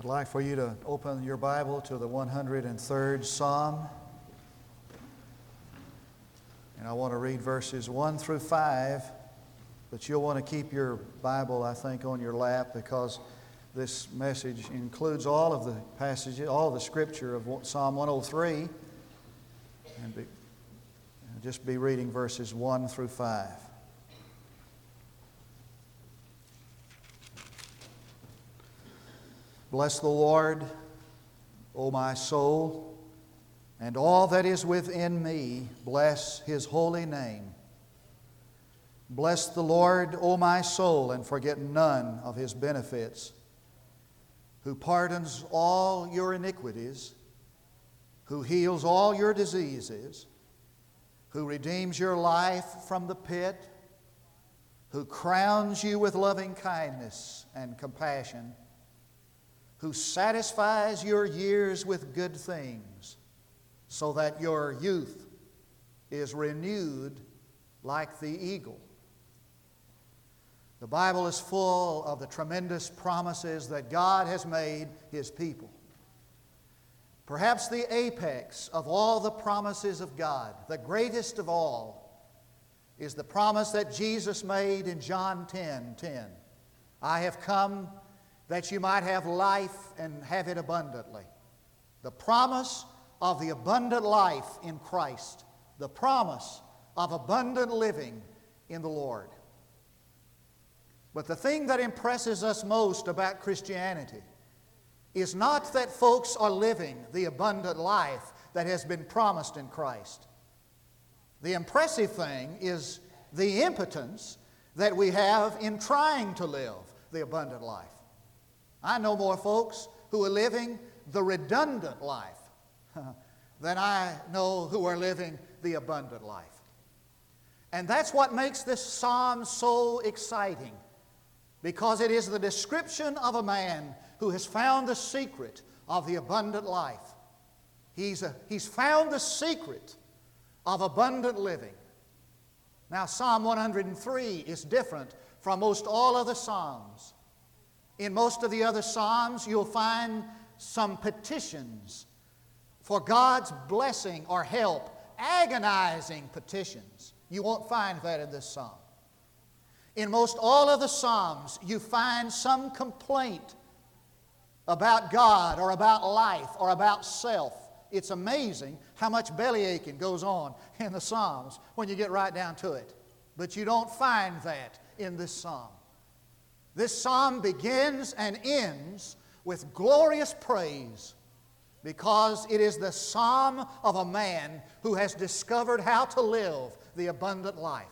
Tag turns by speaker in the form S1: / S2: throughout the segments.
S1: I'd like for you to open your Bible to the 103rd Psalm. And I want to read verses 1 through 5, but you'll want to keep your Bible, I think, on your lap because this message includes all of the passages, all of the scripture of Psalm 103. And be, just be reading verses 1 through 5. Bless the Lord, O my soul, and all that is within me, bless his holy name. Bless the Lord, O my soul, and forget none of his benefits, who pardons all your iniquities, who heals all your diseases, who redeems your life from the pit, who crowns you with loving kindness and compassion who satisfies your years with good things, so that your youth is renewed like the eagle. The Bible is full of the tremendous promises that God has made His people. Perhaps the apex of all the promises of God, the greatest of all, is the promise that Jesus made in John 10 10. I have come that you might have life and have it abundantly. The promise of the abundant life in Christ, the promise of abundant living in the Lord. But the thing that impresses us most about Christianity is not that folks are living the abundant life that has been promised in Christ. The impressive thing is the impotence that we have in trying to live the abundant life. I know more folks who are living the redundant life than I know who are living the abundant life. And that's what makes this psalm so exciting because it is the description of a man who has found the secret of the abundant life. He's, a, he's found the secret of abundant living. Now, Psalm 103 is different from most all other Psalms. In most of the other Psalms, you'll find some petitions for God's blessing or help, agonizing petitions. You won't find that in this Psalm. In most all of the Psalms, you find some complaint about God or about life or about self. It's amazing how much belly aching goes on in the Psalms when you get right down to it. But you don't find that in this Psalm. This psalm begins and ends with glorious praise because it is the psalm of a man who has discovered how to live the abundant life.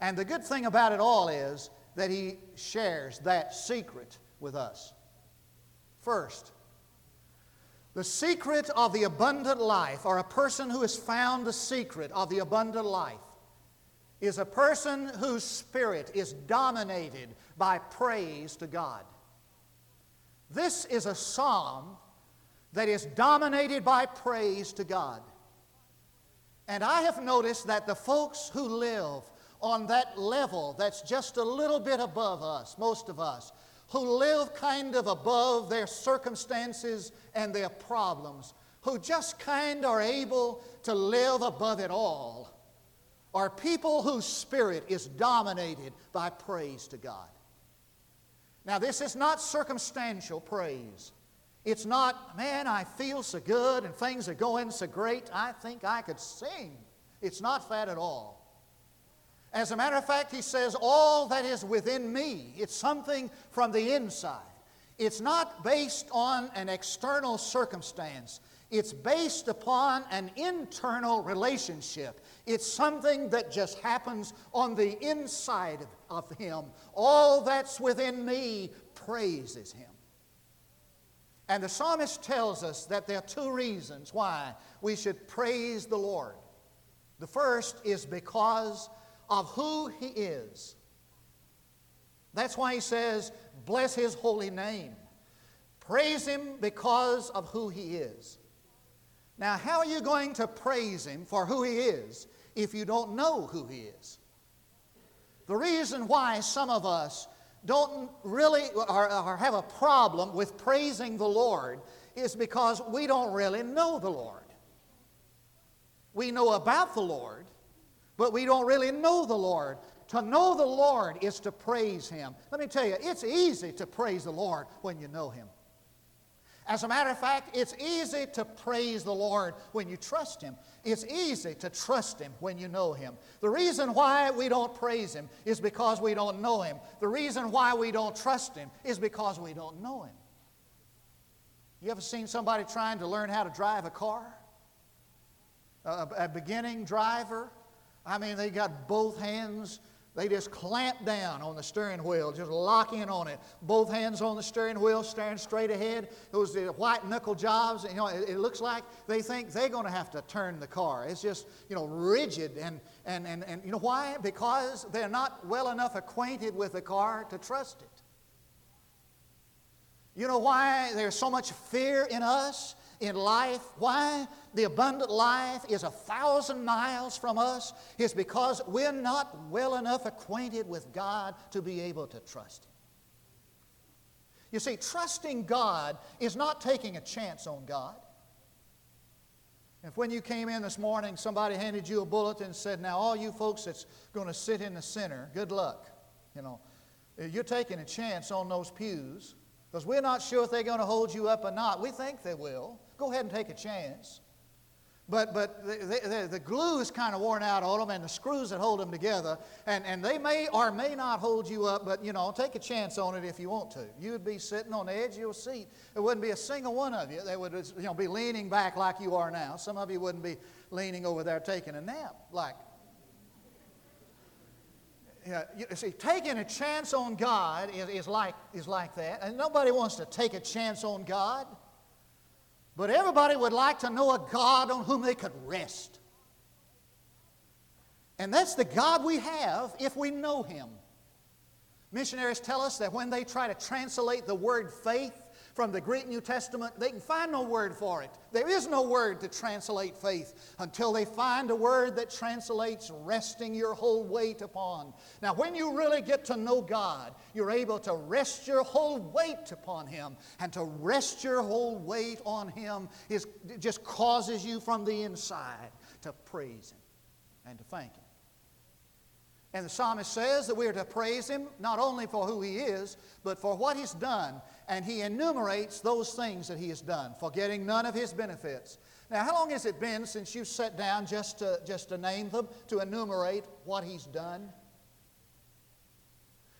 S1: And the good thing about it all is that he shares that secret with us. First, the secret of the abundant life, or a person who has found the secret of the abundant life, is a person whose spirit is dominated by praise to God. This is a psalm that is dominated by praise to God. And I have noticed that the folks who live on that level that's just a little bit above us, most of us, who live kind of above their circumstances and their problems, who just kind are able to live above it all, are people whose spirit is dominated by praise to God. Now, this is not circumstantial praise. It's not, man, I feel so good and things are going so great, I think I could sing. It's not that at all. As a matter of fact, he says, all that is within me, it's something from the inside. It's not based on an external circumstance. It's based upon an internal relationship. It's something that just happens on the inside of him. All that's within me praises him. And the psalmist tells us that there are two reasons why we should praise the Lord. The first is because of who he is. That's why he says, Bless his holy name. Praise him because of who he is. Now, how are you going to praise him for who he is if you don't know who he is? The reason why some of us don't really or, or have a problem with praising the Lord is because we don't really know the Lord. We know about the Lord, but we don't really know the Lord. To know the Lord is to praise Him. Let me tell you, it's easy to praise the Lord when you know Him. As a matter of fact, it's easy to praise the Lord when you trust Him. It's easy to trust Him when you know Him. The reason why we don't praise Him is because we don't know Him. The reason why we don't trust Him is because we don't know Him. You ever seen somebody trying to learn how to drive a car? A, a beginning driver? I mean, they got both hands they just clamp down on the steering wheel, just lock in on it. Both hands on the steering wheel, staring straight ahead. Those white knuckle jobs, you know, it, it looks like they think they're going to have to turn the car. It's just, you know, rigid. And, and, and, and you know why? Because they're not well enough acquainted with the car to trust it. You know why there's so much fear in us? In life, why the abundant life is a thousand miles from us, is because we're not well enough acquainted with God to be able to trust Him. You see, trusting God is not taking a chance on God. If when you came in this morning, somebody handed you a bulletin and said, Now, all you folks that's going to sit in the center, good luck. You know, you're taking a chance on those pews because we're not sure if they're going to hold you up or not. We think they will. Go ahead and take a chance. But, but the, the, the, glue is kind of worn out on them and the screws that hold them together. And, and they may or may not hold you up, but you know, take a chance on it if you want to. You would be sitting on the edge of your seat. There wouldn't be a single one of you that would you know, be leaning back like you are now. Some of you wouldn't be leaning over there taking a nap like. Yeah, you see, taking a chance on God is, is, like, is like that. And nobody wants to take a chance on God. But everybody would like to know a God on whom they could rest. And that's the God we have if we know Him. Missionaries tell us that when they try to translate the word faith, from the Greek New Testament, they can find no word for it. There is no word to translate faith until they find a word that translates resting your whole weight upon. Now, when you really get to know God, you're able to rest your whole weight upon Him. And to rest your whole weight on Him is, just causes you from the inside to praise Him and to thank Him. And the psalmist says that we are to praise him not only for who he is, but for what he's done. And he enumerates those things that he has done, forgetting none of his benefits. Now, how long has it been since you sat down just to, just to name them, to enumerate what he's done?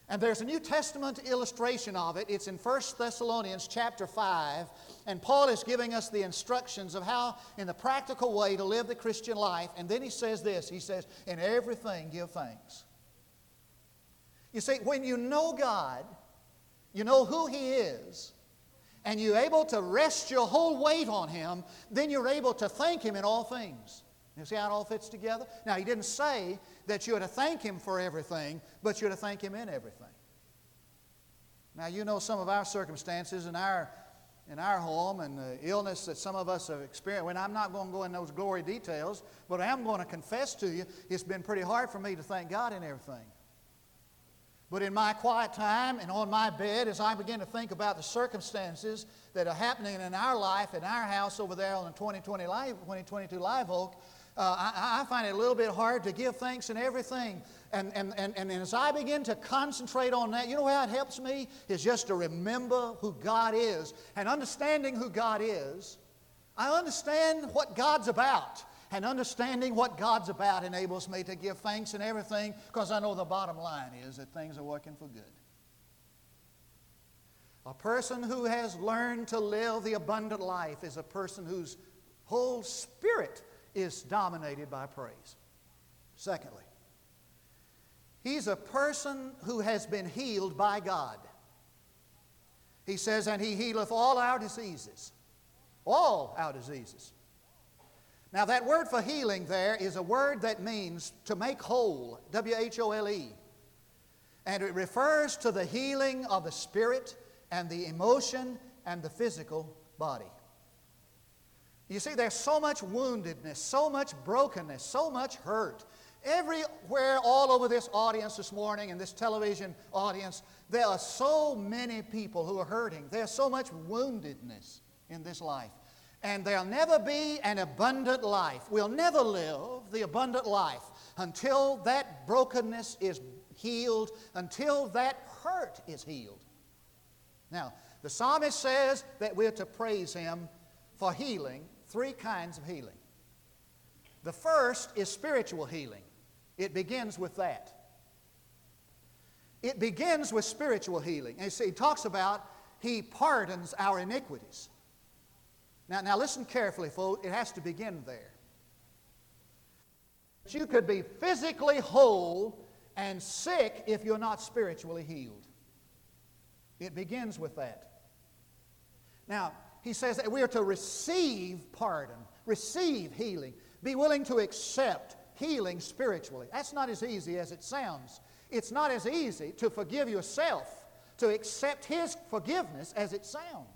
S1: And there's a New Testament illustration of it. It's in 1 Thessalonians chapter 5. And Paul is giving us the instructions of how, in the practical way, to live the Christian life. And then he says this He says, In everything give thanks. You see, when you know God, you know who He is, and you're able to rest your whole weight on Him, then you're able to thank Him in all things. You see how it all fits together? Now, He didn't say that you're to thank Him for everything, but you're to thank Him in everything. Now, you know some of our circumstances in our, in our home and the illness that some of us have experienced. And I'm not going to go in those glory details, but I am going to confess to you it's been pretty hard for me to thank God in everything. But in my quiet time and on my bed, as I begin to think about the circumstances that are happening in our life, in our house over there on the 2020 Live, 2022 Live Oak, uh, I, I, find it a little bit hard to give thanks in everything. And, and, and, and as I begin to concentrate on that, you know how it helps me? Is just to remember who God is. And understanding who God is, I understand what God's about. And understanding what God's about enables me to give thanks in everything because I know the bottom line is that things are working for good. A person who has learned to live the abundant life is a person whose whole spirit is dominated by praise. Secondly, he's a person who has been healed by God. He says, and he healeth all our diseases. All our diseases. Now, that word for healing there is a word that means to make whole, W H O L E. And it refers to the healing of the spirit and the emotion and the physical body. You see, there's so much woundedness, so much brokenness, so much hurt. Everywhere, all over this audience this morning and this television audience, There are so many people who are hurting. There's so much woundedness in this life. And there'll never be an abundant life. We'll never live the abundant life until that brokenness is healed, until that hurt is healed. Now, the psalmist says that we're to praise him for healing, three kinds of healing. The first is spiritual healing, it begins with that. It begins with spiritual healing. And see, he talks about he pardons our iniquities. Now, now listen carefully, folks. It has to begin there. You could be physically whole and sick if you're not spiritually healed. It begins with that. Now, he says that we are to receive pardon, receive healing, be willing to accept healing spiritually. That's not as easy as it sounds. It's not as easy to forgive yourself, to accept His forgiveness as it sounds.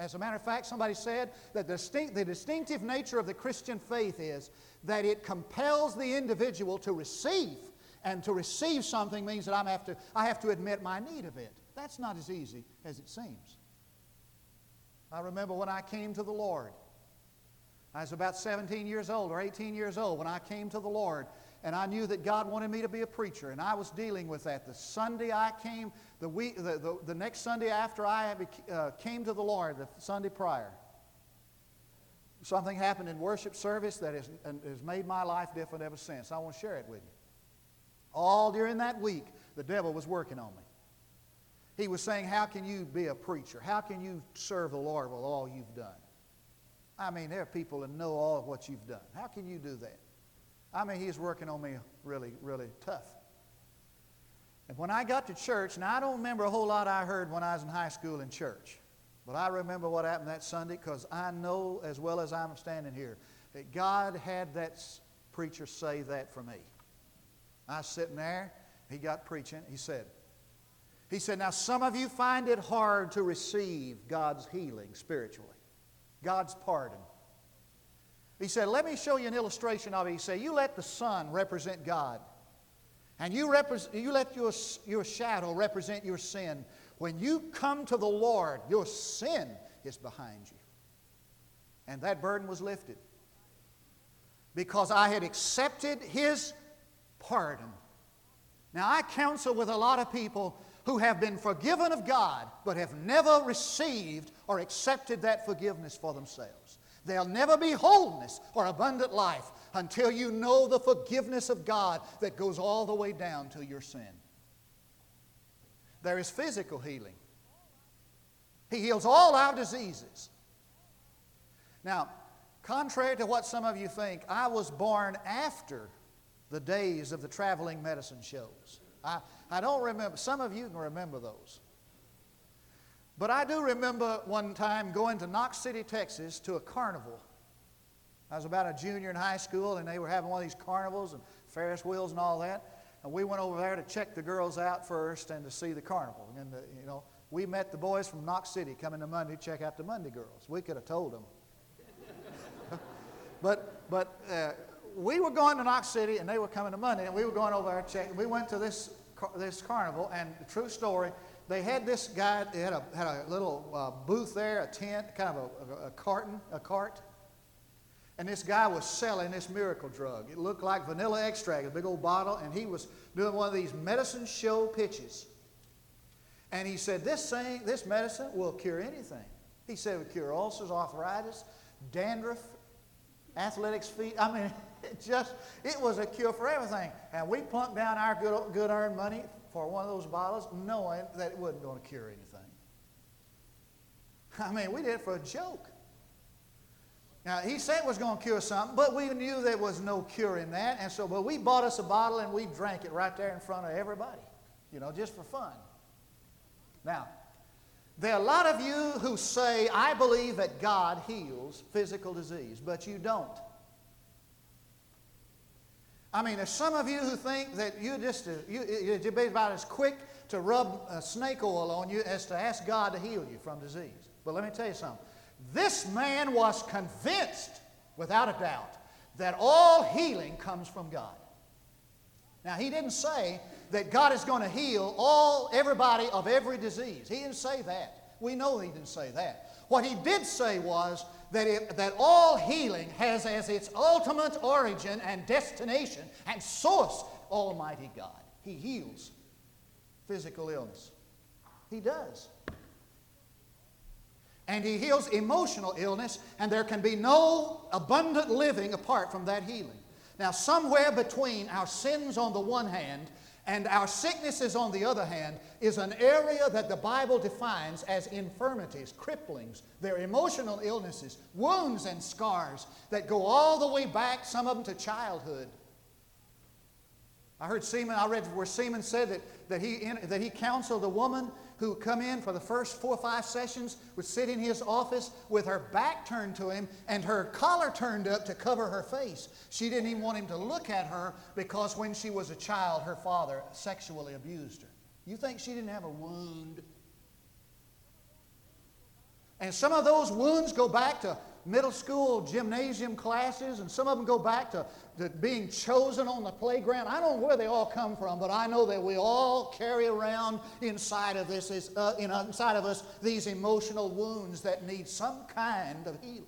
S1: As a matter of fact, somebody said that the, distinct, the distinctive nature of the Christian faith is that it compels the individual to receive. And to receive something means that I'm have to, I have to admit my need of it. That's not as easy as it seems. I remember when I came to the Lord. I was about 17 years old or 18 years old when I came to the Lord and I knew that God wanted me to be a preacher, and I was dealing with that. The Sunday I came, the, week, the, the, the next Sunday after I uh, came to the Lord, the Sunday prior, something happened in worship service that has, has made my life different ever since. I want to share it with you. All during that week, the devil was working on me. He was saying, How can you be a preacher? How can you serve the Lord with all you've done? I mean, there are people that know all of what you've done. How can you do that? I mean, he's working on me really, really tough. And when I got to church, now I don't remember a whole lot I heard when I was in high school in church, but I remember what happened that Sunday because I know as well as I'm standing here that God had that preacher say that for me. I was sitting there, he got preaching, he said, he said, Now some of you find it hard to receive God's healing spiritually, God's pardon. He said, Let me show you an illustration of it. He said, You let the sun represent God, and you, repre- you let your, your shadow represent your sin. When you come to the Lord, your sin is behind you. And that burden was lifted because I had accepted His pardon. Now, I counsel with a lot of people who have been forgiven of God but have never received or accepted that forgiveness for themselves. There'll never be wholeness or abundant life until you know the forgiveness of God that goes all the way down to your sin. There is physical healing, He heals all our diseases. Now, contrary to what some of you think, I was born after the days of the traveling medicine shows. I, I don't remember, some of you can remember those. But I do remember one time going to Knox City, Texas to a carnival. I was about a junior in high school, and they were having one of these carnivals and Ferris wheels and all that. And we went over there to check the girls out first and to see the carnival. And, the, you know, we met the boys from Knox City coming to Munday to check out the Munday girls. We could have told them. but but uh, we were going to Knox City, and they were coming to Munday, and we were going over there to check. We went to this, this carnival, and the true story, they had this guy, they had a, had a little uh, booth there, a tent, kind of a, a, a carton, a cart. And this guy was selling this miracle drug. It looked like vanilla extract, a big old bottle, and he was doing one of these medicine show pitches. And he said, This thing, this medicine will cure anything. He said it would cure ulcers, arthritis, dandruff, athletics feet. I mean, it just, it was a cure for everything. And we plunked down our good, good earned money for one of those bottles knowing that it wasn't going to cure anything. I mean, we did it for a joke. Now, he said it was going to cure something, but we knew there was no cure in that. And so, but we bought us a bottle and we drank it right there in front of everybody, you know, just for fun. Now, there are a lot of you who say, I believe that God heals physical disease, but you don't. I mean, there's some of you who think that you just uh, you, you're about as quick to rub snake oil on you as to ask God to heal you from disease. But let me tell you something. This man was convinced, without a doubt, that all healing comes from God. Now, he didn't say that God is going to heal all everybody of every disease. He didn't say that. We know he didn't say that. What he did say was that, it, that all healing has as its ultimate origin and destination and source Almighty God. He heals physical illness. He does. And He heals emotional illness, and there can be no abundant living apart from that healing. Now, somewhere between our sins on the one hand and our sicknesses on the other hand is an area that the Bible defines as infirmities, cripplings. They're emotional illnesses, wounds, and scars that go all the way back, some of them to childhood. I heard Seamands, I read where Seamands said that, that, he, that he counseled a woman who come in for the first four or five sessions would sit in his office with her back turned to him and her collar turned up to cover her face. She didn't even want him to look at her because when she was a child, her father sexually abused her. You think she didn't have a wound? And some of those wounds go back to middle school gymnasium classes, and some of them go back to, to being chosen on the playground. I don't know where they all come from, but I know that we all carry around inside of, this, is, uh, inside of us these emotional wounds that need some kind of healing.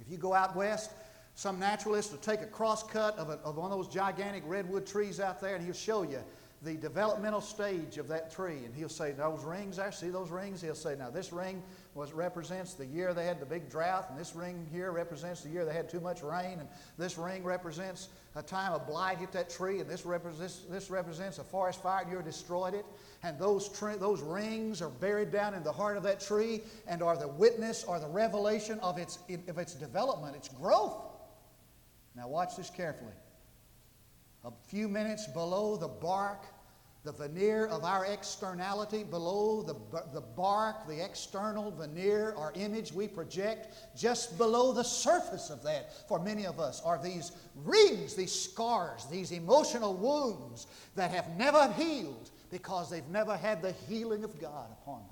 S1: If you go out west, some naturalist will take a cross cut of, a, of one of those gigantic redwood trees out there and he'll show you the developmental stage of that tree. And he'll say, Those rings there, see those rings? He'll say, Now, this ring was represents the year they had the big drought, and this ring here represents the year they had too much rain, and this ring represents a time of blight hit that tree, and this, represents, this represents a forest fire, and you destroyed it. And those, those rings are buried down in the heart of that tree and are the witness or the revelation of its, of its development, its growth. Now, watch this carefully. A few minutes below the bark the veneer of our externality below the, the bark, the external veneer or image we project, just below the surface of that for many of us are these rings, these scars, these emotional wounds that have never healed because they've never had the healing of God upon them.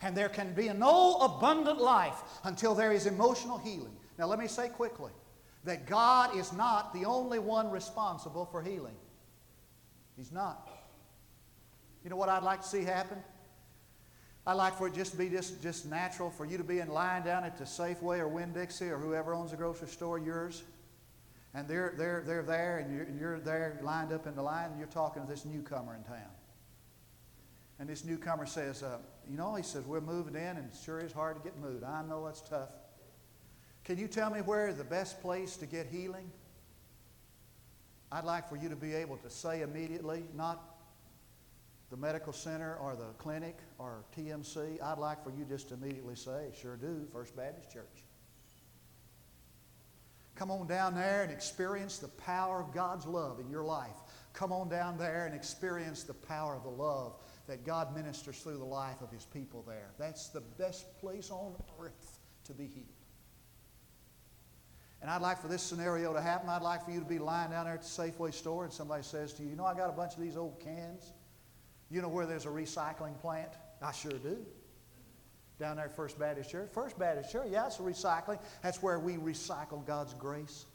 S1: And there can be no abundant life until there is emotional healing. Now, let me say quickly that God is not the only one responsible for healing. He's not. You know what I'd like to see happen? I'd like for it just to be just, just natural for you to be in line down at the Safeway or Winn-Dixie or whoever owns the grocery store, yours. And they're, they're, they're there and you're, and you're there lined up in the line and you're talking to this newcomer in town. And this newcomer says, uh, you know, he says, we're moving in and sure is hard to get moved. I know it's tough. Can you tell me where the best place to get healing? I'd like for you to be able to say immediately, not the medical center or the clinic or TMC. I'd like for you just to immediately say, sure do, First Baptist Church. Come on down there and experience the power of God's love in your life. Come on down there and experience the power of the love that God ministers through the life of His people there. That's the best place on earth to be healed. And I'd like for this scenario to happen. I'd like for you to be lying down there at the Safeway store and somebody says to you, You know, I got a bunch of these old cans. You know where there's a recycling plant? I sure do. Down there First Baptist Church. First Baptist Church, yeah, it's a recycling. That's where we recycle God's grace.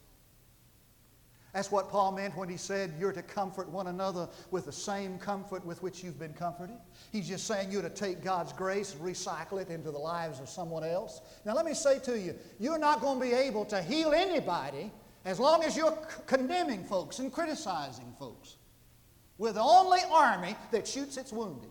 S1: That's what Paul meant when he said you're to comfort one another with the same comfort with which you've been comforted. He's just saying you're to take God's grace and recycle it into the lives of someone else. Now, let me say to you, you're not going to be able to heal anybody as long as you're condemning folks and criticizing folks. We're the only army that shoots its wounded.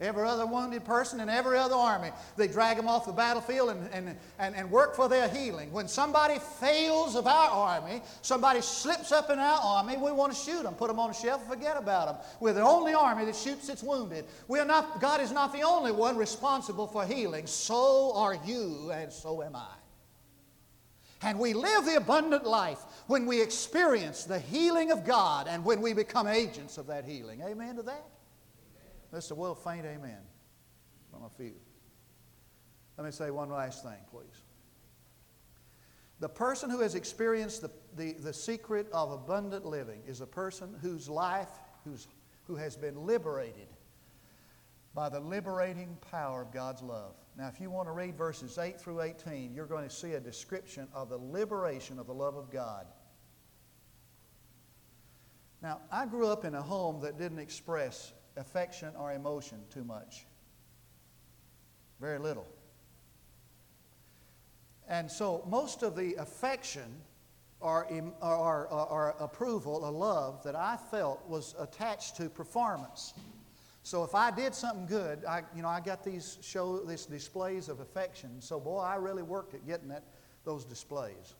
S1: Every other wounded person in every other army, they drag them off the battlefield and, and, and, and work for their healing. When somebody fails of our army, somebody slips up in our army, we want to shoot them, put them on a shelf, forget about them. We're the only army that shoots its wounded. We are not, God is not the only one responsible for healing. So are you, and so am I. And we live the abundant life when we experience the healing of God and when we become agents of that healing. Amen to that? That's a well faint amen from a few. Let me say one last thing, please. The person who has experienced the, the, the secret of abundant living is a person whose life, who's, who has been liberated by the liberating power of God's love. Now, if you want to read verses 8 through 18, you're going to see a description of the liberation of the love of God. Now, I grew up in a home that didn't express affection or emotion too much. Very little. And so most of the affection or, or, or, or approval or love that I felt was attached to performance. So if I did something good, I, you know, I got these show these displays of affection. So boy, I really worked at getting that, those displays.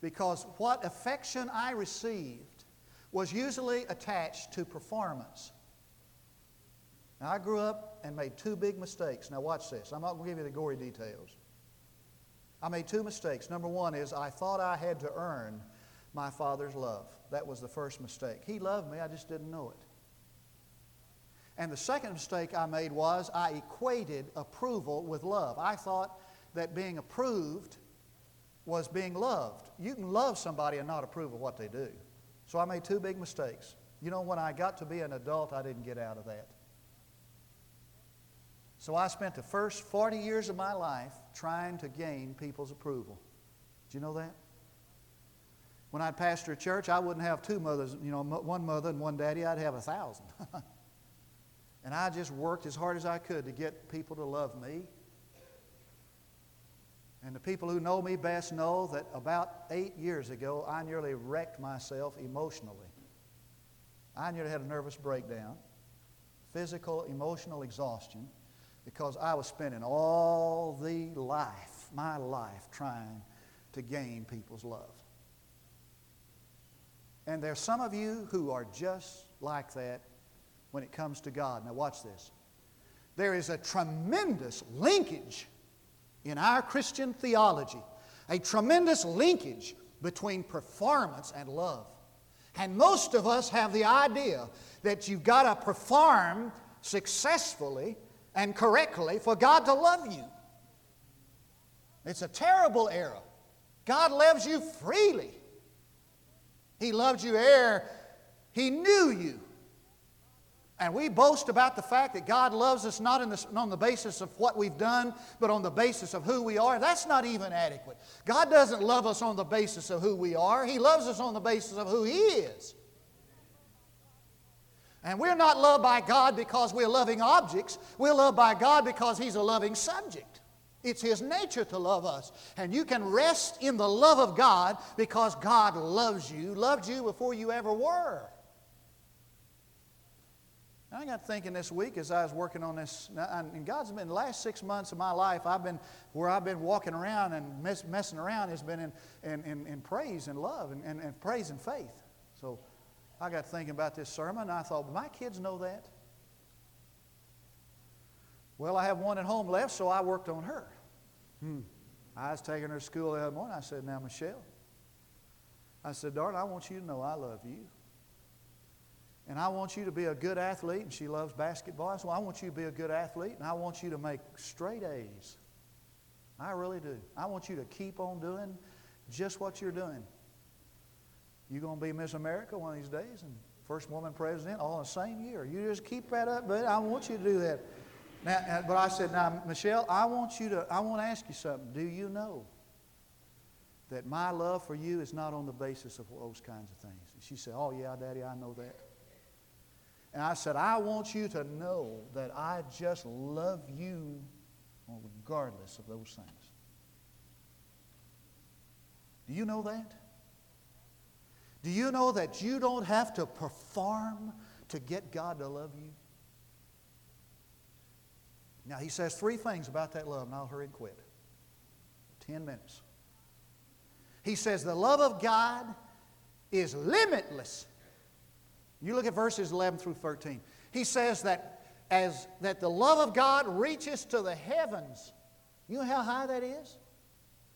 S1: Because what affection I received was usually attached to performance. Now, I grew up and made two big mistakes. Now, watch this. I'm not going to give you the gory details. I made two mistakes. Number one is I thought I had to earn my father's love. That was the first mistake. He loved me, I just didn't know it. And the second mistake I made was I equated approval with love. I thought that being approved was being loved. You can love somebody and not approve of what they do. So I made two big mistakes. You know, when I got to be an adult, I didn't get out of that. So I spent the first 40 years of my life trying to gain people's approval. Do you know that? When I'd pastor a church, I wouldn't have two mothers, you know, one mother and one daddy. I'd have a thousand. and I just worked as hard as I could to get people to love me. And the people who know me best know that about eight years ago, I nearly wrecked myself emotionally. I nearly had a nervous breakdown, physical, emotional exhaustion because I was spending all the life, my life, trying to gain people's love. And there's some of you who are just like that when it comes to God. Now, watch this. There is a tremendous linkage in our Christian theology, a tremendous linkage between performance and love. And most of us have the idea that you've got to perform successfully and correctly for God to love you. It's a terrible error. God loves you freely. He loved you ere He knew you. And we boast about the fact that God loves us not the, on the basis of what we've done, but on the basis of who we are. That's not even adequate. God doesn't love us on the basis of who we are, He loves us on the basis of who He is. And we're not loved by God because we're loving objects. We're loved by God because He's a loving subject. It's His nature to love us. And you can rest in the love of God because God loves you, loved you before you ever were. I got thinking this week as I was working on this, and God's been the last six months of my life, I've been where I've been walking around and mess, messing around has been in, in, in, in praise and love and, and, and praise and faith. So I got thinking about this sermon, I thought, my kids know that. Well, I have one at home left, so I worked on her. Hmm. I was taking her to school the other morning. I said, Now, Michelle, I said, darling, I want you to know I love you. And I want you to be a good athlete, and she loves basketball. So I want you to be a good athlete, and I want you to make straight A's. I really do. I want you to keep on doing just what you're doing. You're going to be Miss America one of these days and first woman president all in the same year. You just keep that up, but I want you to do that. Now, but I said, now, Michelle, I want you to, I want to ask you something. Do you know that my love for you is not on the basis of those kinds of things? And she said, oh, yeah, Daddy, I know that. And I said, I want you to know that I just love you regardless of those things. Do you know that? Do you know that you don't have to perform to get God to love you? Now, he says three things about that love, and I'll hurry and quit. Ten minutes. He says the love of God is limitless. You look at verses 11 through 13. He says that as that the love of God reaches to the heavens. You know how high that is?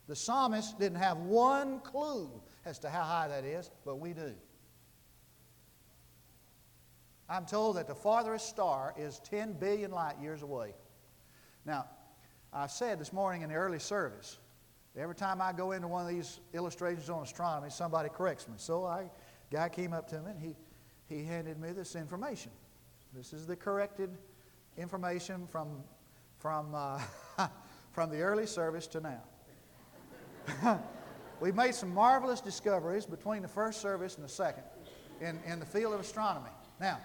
S1: The psalmist didn't have one clue as to how high that is, but we do. I'm told that the farthest star is 10 billion light years away. Now, I said this morning in the early service, every time I go into one of these illustrations on astronomy, somebody corrects me. So a guy came up to me and he, he handed me this information. This is the corrected information from, from, uh, from the early service to now. We've made some marvelous discoveries between the first service and the second. in, in the field of astronomy. Now,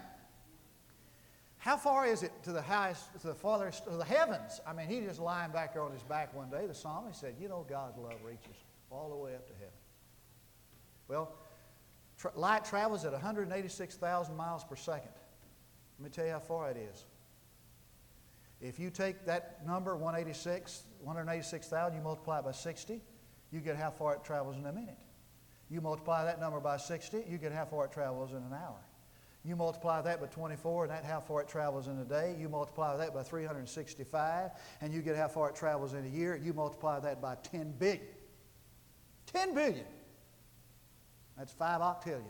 S1: how far is it to the highest, to the farthest, to the heavens? I mean, he just lying back there on his back one day, the psalmist said, You know, God's love reaches all the way up to heaven. Well, tra- light travels at 186,000 miles per second. Let me tell you how far it is. If you take that number, 186, 186,000, you multiply it by 60, you get how far it travels in a minute. You multiply that number by 60, you get how far it travels in an hour. You multiply that by 24, and that's how far it travels in a day. You multiply that by 365, and you get how far it travels in a year. You multiply that by 10 billion. 10 billion. That's five octillion.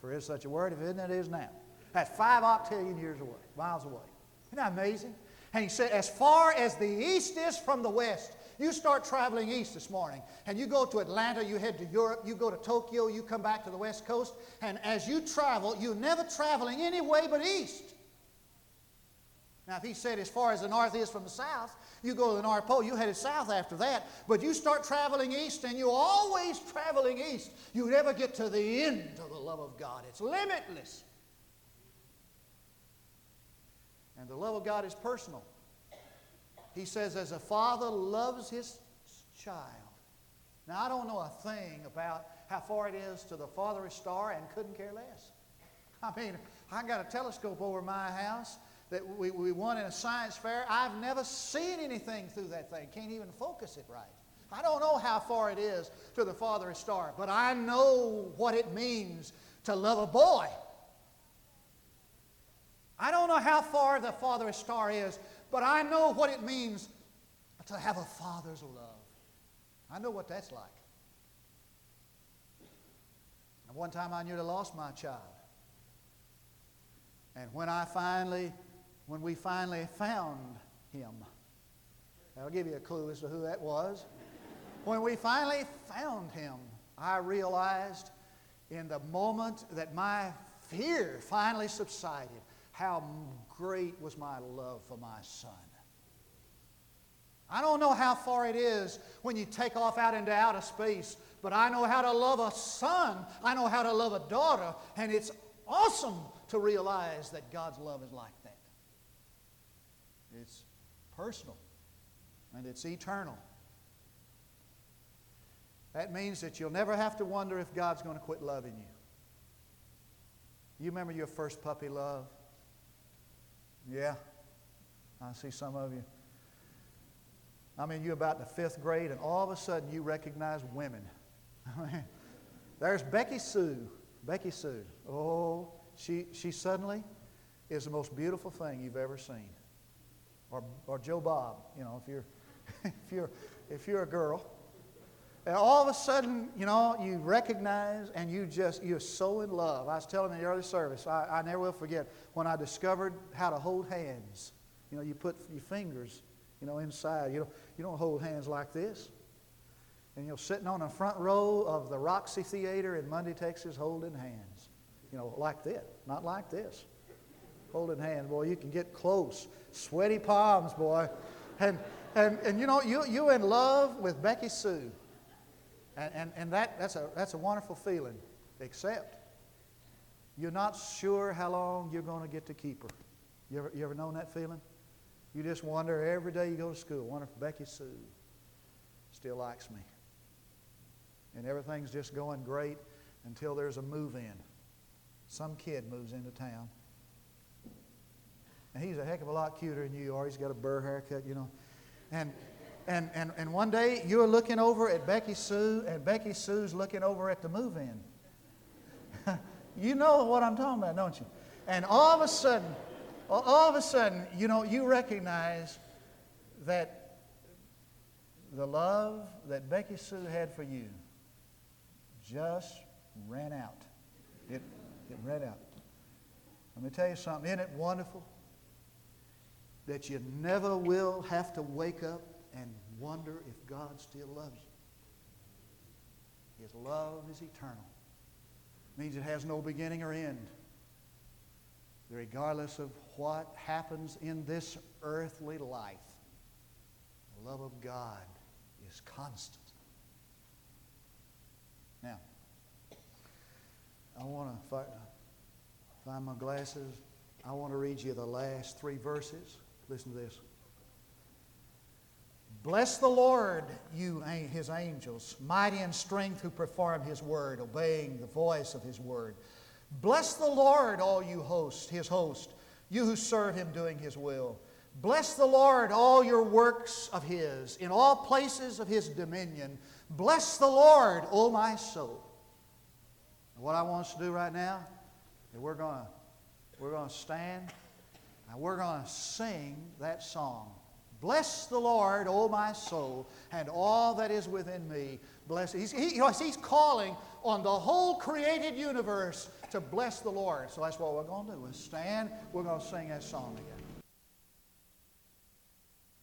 S1: For is such a word, if it isn't, it is now. That's five octillion years away, miles away. Isn't that amazing? And he said, as far as the east is from the west, you start traveling east this morning, and you go to Atlanta, you head to Europe, you go to Tokyo, you come back to the west coast, and as you travel, you're never traveling any way but east. Now, if he said as far as the north is from the south, you go to the North Pole, you headed south after that, but you start traveling east, and you're always traveling east. You never get to the end of the love of God. It's limitless. And the love of God is personal. He says, as a father loves his child. Now, I don't know a thing about how far it is to the farthest star and couldn't care less. I mean, I got a telescope over my house that we, we won in a science fair. I've never seen anything through that thing. Can't even focus it right. I don't know how far it is to the farthest star, but I know what it means to love a boy. I don't know how far the farthest star is, but I know what it means to have a father's love. I know what that's like. And one time I nearly lost my child. And when I finally, when we finally found him, that'll give you a clue as to who that was. when we finally found him, I realized in the moment that my fear finally subsided how great was my love for my son. I don't know how far it is when you take off out into outer space, but I know how to love a son. I know how to love a daughter, and it's awesome to realize that God's love is like that. It's personal and it's eternal. That means that you'll never have to wonder if God's going to quit loving you. You remember your first puppy love? Yeah, I see some of you. I mean, you're about the fifth grade, and all of a sudden you recognize women. There's Becky Sue. Becky Sue. Oh, she, she suddenly is the most beautiful thing you've ever seen. Or, or Joe Bob, you know, if you're, if, you're, if you're a girl. And all of a sudden, you know, you recognize and you just, you're so in love. I was telling in the early service, I, I never will forget when I discovered how to hold hands. You know, you put your fingers, you know, inside. You don't, you don't hold hands like this. And you're sitting on the front row of the Roxy Theater in Munday, Texas, holding hands. You know, like this, not like this. Holding hands, boy, you can get close. Sweaty palms, boy. And, and, and you know, you, you're in love with Becky Sue. And, and, and that, that's, a, that's a wonderful feeling, except you're not sure how long you're going to get to keep her. You ever, you ever known that feeling? You just wonder every day you go to school, wonder if Becky Sue still likes me. And everything's just going great until there's a move in. Some kid moves into town. And he's a heck of a lot cuter than you are. He's got a burr haircut, you know. And and, and, and one day you're looking over at Becky Sue, and Becky Sue's looking over at the move in. you know what I'm talking about, don't you? And all of a sudden, all of a sudden, you know, you recognize that the love that Becky Sue had for you just ran out. It, it ran out. Let me tell you something. Isn't it wonderful that you never will have to wake up and wonder if God still loves you. His love is eternal. It means it has no beginning or end. Regardless of what happens in this earthly life, the love of God is constant. Now, I want to fi- uh, find my glasses. I want to read you the last three verses. Listen to this. Bless the Lord, you his angels, mighty in strength who perform his word, obeying the voice of his word. Bless the Lord, all you hosts, his host, you who serve him doing his will. Bless the Lord, all your works of his, in all places of his dominion. Bless the Lord, O my soul. And what I want us to do right now is we're going we're going to stand and we're going to sing that song. Bless the Lord, O my soul, and all that is within me. Bless. He's, he, he's calling on the whole created universe to bless the Lord. So that's what we're going to do. We'll stand. We're going to sing that song together.